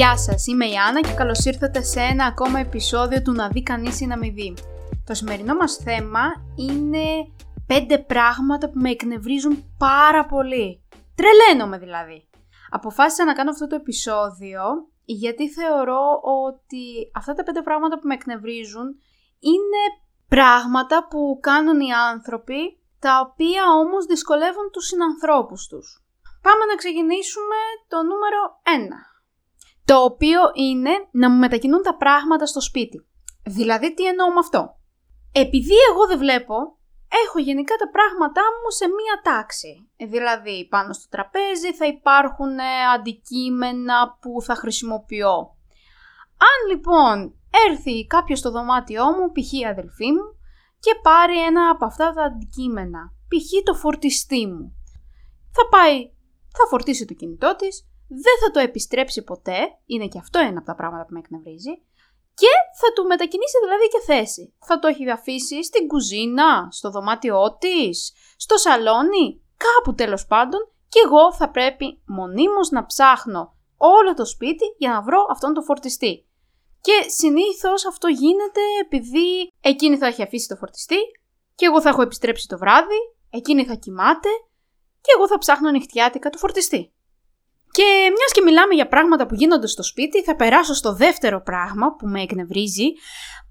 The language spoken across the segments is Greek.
Γεια σας, είμαι η Άννα και καλώς ήρθατε σε ένα ακόμα επεισόδιο του «Να δει κανείς ή να μην δει». Το σημερινό μας θέμα είναι πέντε πράγματα που με εκνευρίζουν πάρα πολύ. Τρελαίνομαι δηλαδή. Αποφάσισα να κάνω αυτό το επεισόδιο γιατί θεωρώ ότι αυτά τα πέντε πράγματα που με εκνευρίζουν είναι πράγματα που κάνουν οι άνθρωποι τα οποία όμως δυσκολεύουν τους συνανθρώπους τους. Πάμε να ξεκινήσουμε το νούμερο 1 το οποίο είναι να μου μετακινούν τα πράγματα στο σπίτι. Δηλαδή τι εννοώ με αυτό; Επειδή εγώ δεν βλέπω, έχω γενικά τα πράγματά μου σε μία τάξη. Δηλαδή πάνω στο τραπέζι θα υπάρχουν ε, αντικείμενα που θα χρησιμοποιώ. Αν λοιπόν έρθει κάποιος στο δωμάτιό μου, π.χ. η αδελφή μου, και πάρει ένα από αυτά τα αντικείμενα, π.χ. το φορτιστή μου, θα πάει, θα φορτίσει το κινητό της, δεν θα το επιστρέψει ποτέ, είναι και αυτό ένα από τα πράγματα που με εκνευρίζει, και θα του μετακινήσει δηλαδή και θέση. Θα το έχει αφήσει στην κουζίνα, στο δωμάτιό της, στο σαλόνι, κάπου τέλος πάντων και εγώ θα πρέπει μονίμως να ψάχνω όλο το σπίτι για να βρω αυτόν τον φορτιστή. Και συνήθως αυτό γίνεται επειδή εκείνη θα έχει αφήσει το φορτιστή και εγώ θα έχω επιστρέψει το βράδυ, εκείνη θα κοιμάται και εγώ θα ψάχνω νυχτιάτικα το φορτιστή. Και μιας και μιλάμε για πράγματα που γίνονται στο σπίτι, θα περάσω στο δεύτερο πράγμα που με εκνευρίζει,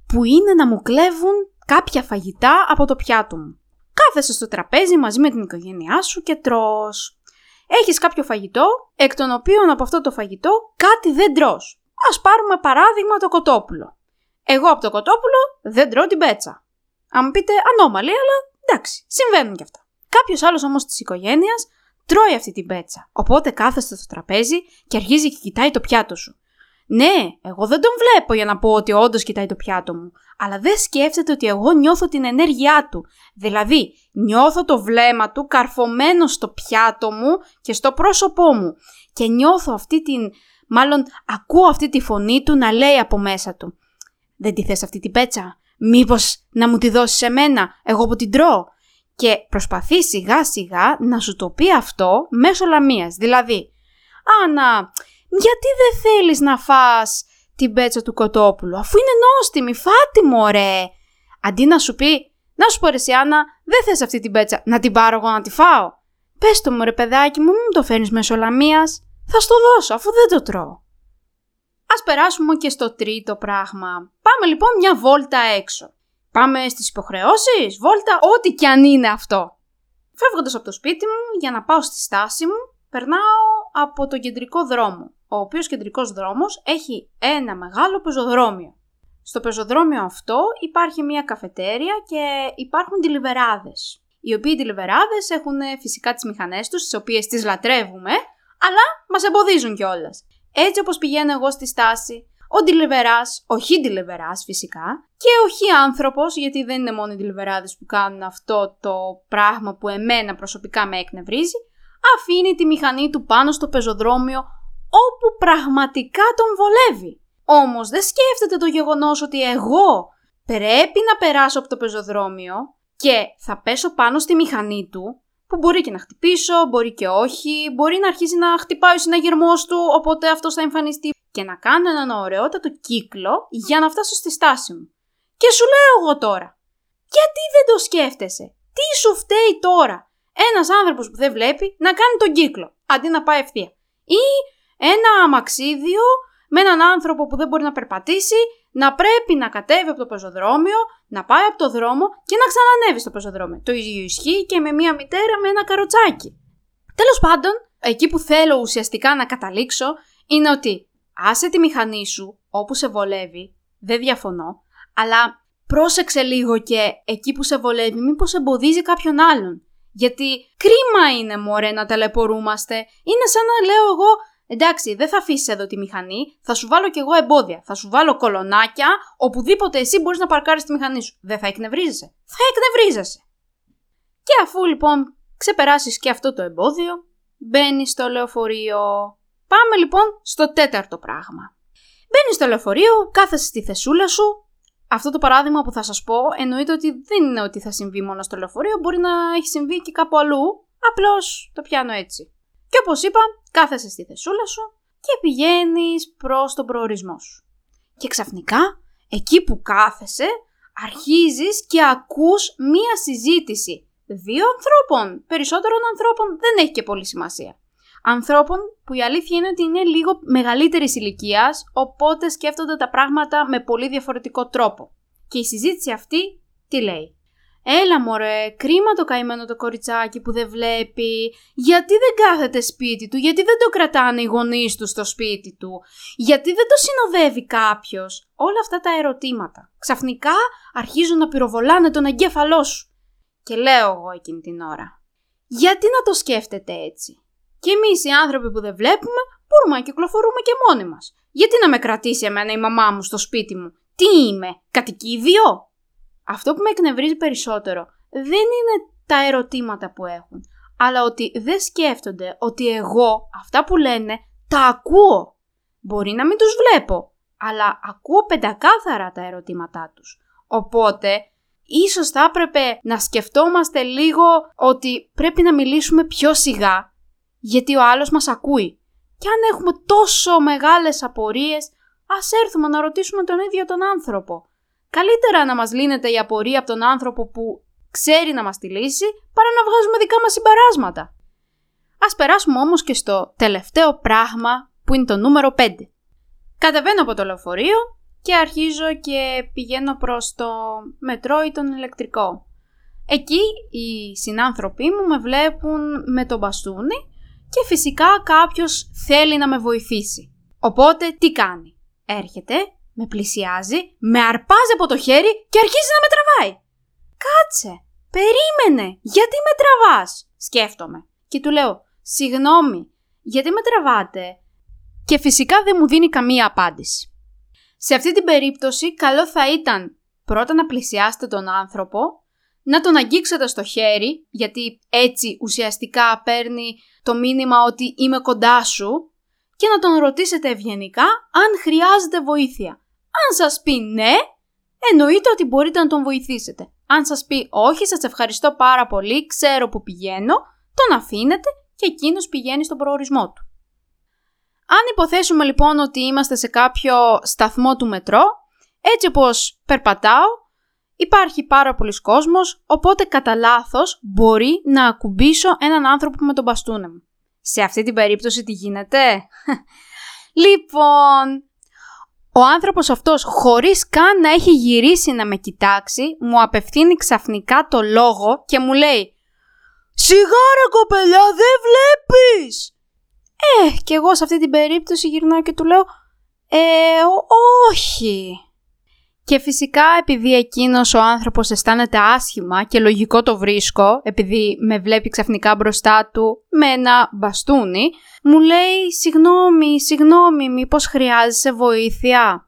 που είναι να μου κλέβουν κάποια φαγητά από το πιάτο μου. Κάθεσαι στο τραπέζι μαζί με την οικογένειά σου και τρως. Έχεις κάποιο φαγητό, εκ των οποίων από αυτό το φαγητό κάτι δεν τρως. Ας πάρουμε παράδειγμα το κοτόπουλο. Εγώ από το κοτόπουλο δεν τρώω την πέτσα. Αν μου πείτε ανώμαλη, αλλά εντάξει, συμβαίνουν κι αυτά. Κάποιος άλλος όμως της οικογένειας τρώει αυτή την πέτσα. Οπότε κάθεστε στο τραπέζι και αρχίζει και κοιτάει το πιάτο σου. Ναι, εγώ δεν τον βλέπω για να πω ότι όντως κοιτάει το πιάτο μου, αλλά δεν σκέφτεται ότι εγώ νιώθω την ενέργειά του. Δηλαδή, νιώθω το βλέμμα του καρφωμένο στο πιάτο μου και στο πρόσωπό μου και νιώθω αυτή την, μάλλον ακούω αυτή τη φωνή του να λέει από μέσα του. Δεν τη θες αυτή την πέτσα, μήπως να μου τη δώσεις εμένα, εγώ που την τρώω και προσπαθεί σιγά σιγά να σου το πει αυτό μέσω λαμίας. Δηλαδή, Άννα, γιατί δεν θέλεις να φας την πέτσα του κοτόπουλου, αφού είναι νόστιμη, φάτη μωρέ. Αντί να σου πει, να σου πω ρε Άννα, δεν θες αυτή την πέτσα, να την πάρω εγώ να τη φάω. Πες το μου ρε παιδάκι μου, μην το φέρνεις μέσω λαμίας, θα στο δώσω αφού δεν το τρώω. Ας περάσουμε και στο τρίτο πράγμα. Πάμε λοιπόν μια βόλτα έξω. Πάμε στις υποχρεώσεις, βόλτα, ό,τι και αν είναι αυτό. Φεύγοντας από το σπίτι μου για να πάω στη στάση μου, περνάω από το κεντρικό δρόμο, ο οποίος κεντρικός δρόμος έχει ένα μεγάλο πεζοδρόμιο. Στο πεζοδρόμιο αυτό υπάρχει μια καφετέρια και υπάρχουν τηλιβεράδες. Οι οποίοι τηλιβεράδες έχουν φυσικά τις μηχανές τους, τις οποίες τις λατρεύουμε, αλλά μας εμποδίζουν κιόλας. Έτσι όπως πηγαίνω εγώ στη στάση, ο Ντιλιβερά, όχι Ντιλιβερά φυσικά, και όχι άνθρωπος, γιατί δεν είναι μόνο οι Ντιλιβεράδε που κάνουν αυτό το πράγμα που εμένα προσωπικά με εκνευρίζει, αφήνει τη μηχανή του πάνω στο πεζοδρόμιο όπου πραγματικά τον βολεύει. Όμως δεν σκέφτεται το γεγονός ότι εγώ πρέπει να περάσω από το πεζοδρόμιο και θα πέσω πάνω στη μηχανή του που μπορεί και να χτυπήσω, μπορεί και όχι, μπορεί να αρχίσει να χτυπάει ο συναγερμός του, οπότε αυτός θα εμφανιστεί και να κάνω έναν ωραιότατο κύκλο για να φτάσω στη στάση μου. Και σου λέω εγώ τώρα, γιατί δεν το σκέφτεσαι, τι σου φταίει τώρα, ένας άνθρωπος που δεν βλέπει να κάνει τον κύκλο, αντί να πάει ευθεία. Ή ένα αμαξίδιο με έναν άνθρωπο που δεν μπορεί να περπατήσει να πρέπει να κατέβει από το πεζοδρόμιο, να πάει από το δρόμο και να ξανανεύει στο πεζοδρόμιο. Το ίδιο ισχύει και με μία μητέρα με ένα καροτσάκι. Τέλος πάντων, εκεί που θέλω ουσιαστικά να καταλήξω είναι ότι άσε τη μηχανή σου όπου σε βολεύει, δεν διαφωνώ, αλλά πρόσεξε λίγο και εκεί που σε βολεύει μήπως εμποδίζει κάποιον άλλον. Γιατί κρίμα είναι μωρέ να ταλαιπωρούμαστε. Είναι σαν να λέω εγώ Εντάξει, δεν θα αφήσεις εδώ τη μηχανή, θα σου βάλω κι εγώ εμπόδια. Θα σου βάλω κολονάκια, οπουδήποτε εσύ μπορείς να παρκάρεις τη μηχανή σου. Δεν θα εκνευρίζεσαι. Θα εκνευρίζεσαι. Και αφού λοιπόν ξεπεράσεις και αυτό το εμπόδιο, μπαίνεις στο λεωφορείο. Πάμε λοιπόν στο τέταρτο πράγμα. Μπαίνεις στο λεωφορείο, κάθεσαι στη θεσούλα σου. Αυτό το παράδειγμα που θα σας πω εννοείται ότι δεν είναι ότι θα συμβεί μόνο στο λεωφορείο, μπορεί να έχει συμβεί και κάπου αλλού. Απλώς το πιάνω έτσι. Και όπως είπα, κάθεσαι στη θεσούλα σου, και πηγαίνεις προς τον προορισμό σου. Και ξαφνικά, εκεί που κάθεσαι, αρχίζεις και ακούς μία συζήτηση δύο ανθρώπων, περισσότερων ανθρώπων δεν έχει και πολύ σημασία. Ανθρώπων που η αλήθεια είναι ότι είναι λίγο μεγαλύτερης ηλικίας, οπότε σκέφτονται τα πράγματα με πολύ διαφορετικό τρόπο. Και η συζήτηση αυτή τι λέει; Έλα μωρέ, κρίμα το καημένο το κοριτσάκι που δεν βλέπει. Γιατί δεν κάθεται σπίτι του, γιατί δεν το κρατάνε οι γονείς του στο σπίτι του, γιατί δεν το συνοδεύει κάποιος. Όλα αυτά τα ερωτήματα. Ξαφνικά αρχίζουν να πυροβολάνε τον εγκέφαλό σου. Και λέω εγώ εκείνη την ώρα. Γιατί να το σκέφτεται έτσι; Και εμείς οι άνθρωποι που δεν βλέπουμε μπορούμε να κυκλοφορούμε και μόνοι μας. Γιατί να με κρατήσει εμένα η μαμά μου στο σπίτι μου; Τι είμαι, κατοικίδιο. Αυτό που με εκνευρίζει περισσότερο δεν είναι τα ερωτήματα που έχουν, αλλά ότι δεν σκέφτονται ότι εγώ αυτά που λένε τα ακούω. Μπορεί να μην τους βλέπω, αλλά ακούω πεντακάθαρα τα ερωτήματά τους. Οπότε ίσως θα έπρεπε να σκεφτόμαστε λίγο ότι πρέπει να μιλήσουμε πιο σιγά, γιατί ο άλλος μας ακούει. Και αν έχουμε τόσο μεγάλες απορίες, ας έρθουμε να ρωτήσουμε τον ίδιο τον άνθρωπο. Καλύτερα να μας λύνεται η απορία από τον άνθρωπο που ξέρει να μας τη λύσει, παρά να βγάζουμε δικά μας συμπεράσματα. Ας περάσουμε όμως και στο τελευταίο πράγμα που είναι το νούμερο 5. Κατεβαίνω από το λεωφορείο και αρχίζω και πηγαίνω προς το μετρό ή τον ηλεκτρικό. Εκεί οι συνάνθρωποι μου με βλέπουν με τον μπαστούνι και φυσικά κάποιος θέλει να με βοηθήσει. Οπότε τι κάνει; Έρχεται, με πλησιάζει, με αρπάζει από το χέρι και αρχίζει να με τραβάει. Κάτσε, περίμενε, γιατί με τραβάς, σκέφτομαι. Και του λέω, συγγνώμη, γιατί με τραβάτε; Και φυσικά δεν μου δίνει καμία απάντηση. Σε αυτή την περίπτωση καλό θα ήταν πρώτα να πλησιάσετε τον άνθρωπο, να τον αγγίξετε στο χέρι, γιατί έτσι ουσιαστικά παίρνει το μήνυμα ότι είμαι κοντά σου και να τον ρωτήσετε ευγενικά αν χρειάζεται βοήθεια. Αν σας πει ναι, εννοείται ότι μπορείτε να τον βοηθήσετε. Αν σας πει όχι, σας ευχαριστώ πάρα πολύ, ξέρω που πηγαίνω, τον αφήνετε και εκείνος πηγαίνει στον προορισμό του. Αν υποθέσουμε λοιπόν ότι είμαστε σε κάποιο σταθμό του μετρό, έτσι όπως περπατάω, υπάρχει πάρα πολλοί κόσμος, οπότε κατά λάθος μπορεί να ακουμπήσω έναν άνθρωπο με τον μπαστούνε μου. Σε αυτή την περίπτωση τι γίνεται; λοιπόν, ο άνθρωπος αυτός χωρίς καν να έχει γυρίσει να με κοιτάξει, μου απευθύνει ξαφνικά το λόγο και μου λέει «Σιγάρα κοπελιά, δεν βλέπεις!» Ε, και εγώ σε αυτή την περίπτωση γυρνάω και του λέω «Ε, όχι». Και φυσικά επειδή εκείνος ο άνθρωπος αισθάνεται άσχημα και λογικό το βρίσκω, επειδή με βλέπει ξαφνικά μπροστά του με ένα μπαστούνι, μου λέει «Συγγνώμη, συγγνώμη, μήπως χρειάζεσαι βοήθεια».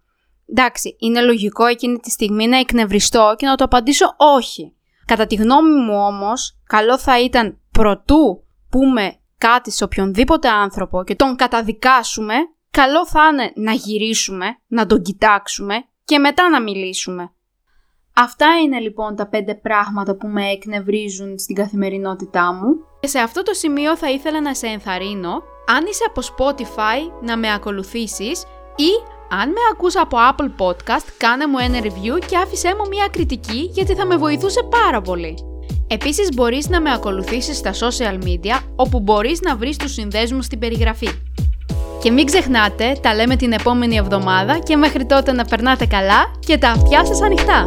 Εντάξει, είναι λογικό εκείνη τη στιγμή να εκνευριστώ και να το απαντήσω όχι. Κατά τη γνώμη μου όμως, καλό θα ήταν προτού πούμε κάτι σε οποιονδήποτε άνθρωπο και τον καταδικάσουμε, καλό θα είναι να γυρίσουμε, να τον κοιτάξουμε και μετά να μιλήσουμε. Αυτά είναι λοιπόν τα πέντε πράγματα που με εκνευρίζουν στην καθημερινότητά μου. Και σε αυτό το σημείο θα ήθελα να σε ενθαρρύνω, αν είσαι από Spotify, να με ακολουθήσεις ή αν με ακούς από Apple Podcast, κάνε μου ένα review και άφησέ μου μια κριτική γιατί θα με βοηθούσε πάρα πολύ. Επίσης μπορείς να με ακολουθήσεις στα social media όπου μπορείς να βρεις τους συνδέσμους στην περιγραφή. Και μην ξεχνάτε, τα λέμε την επόμενη εβδομάδα και μέχρι τότε να περνάτε καλά και τα αυτιά σας ανοιχτά.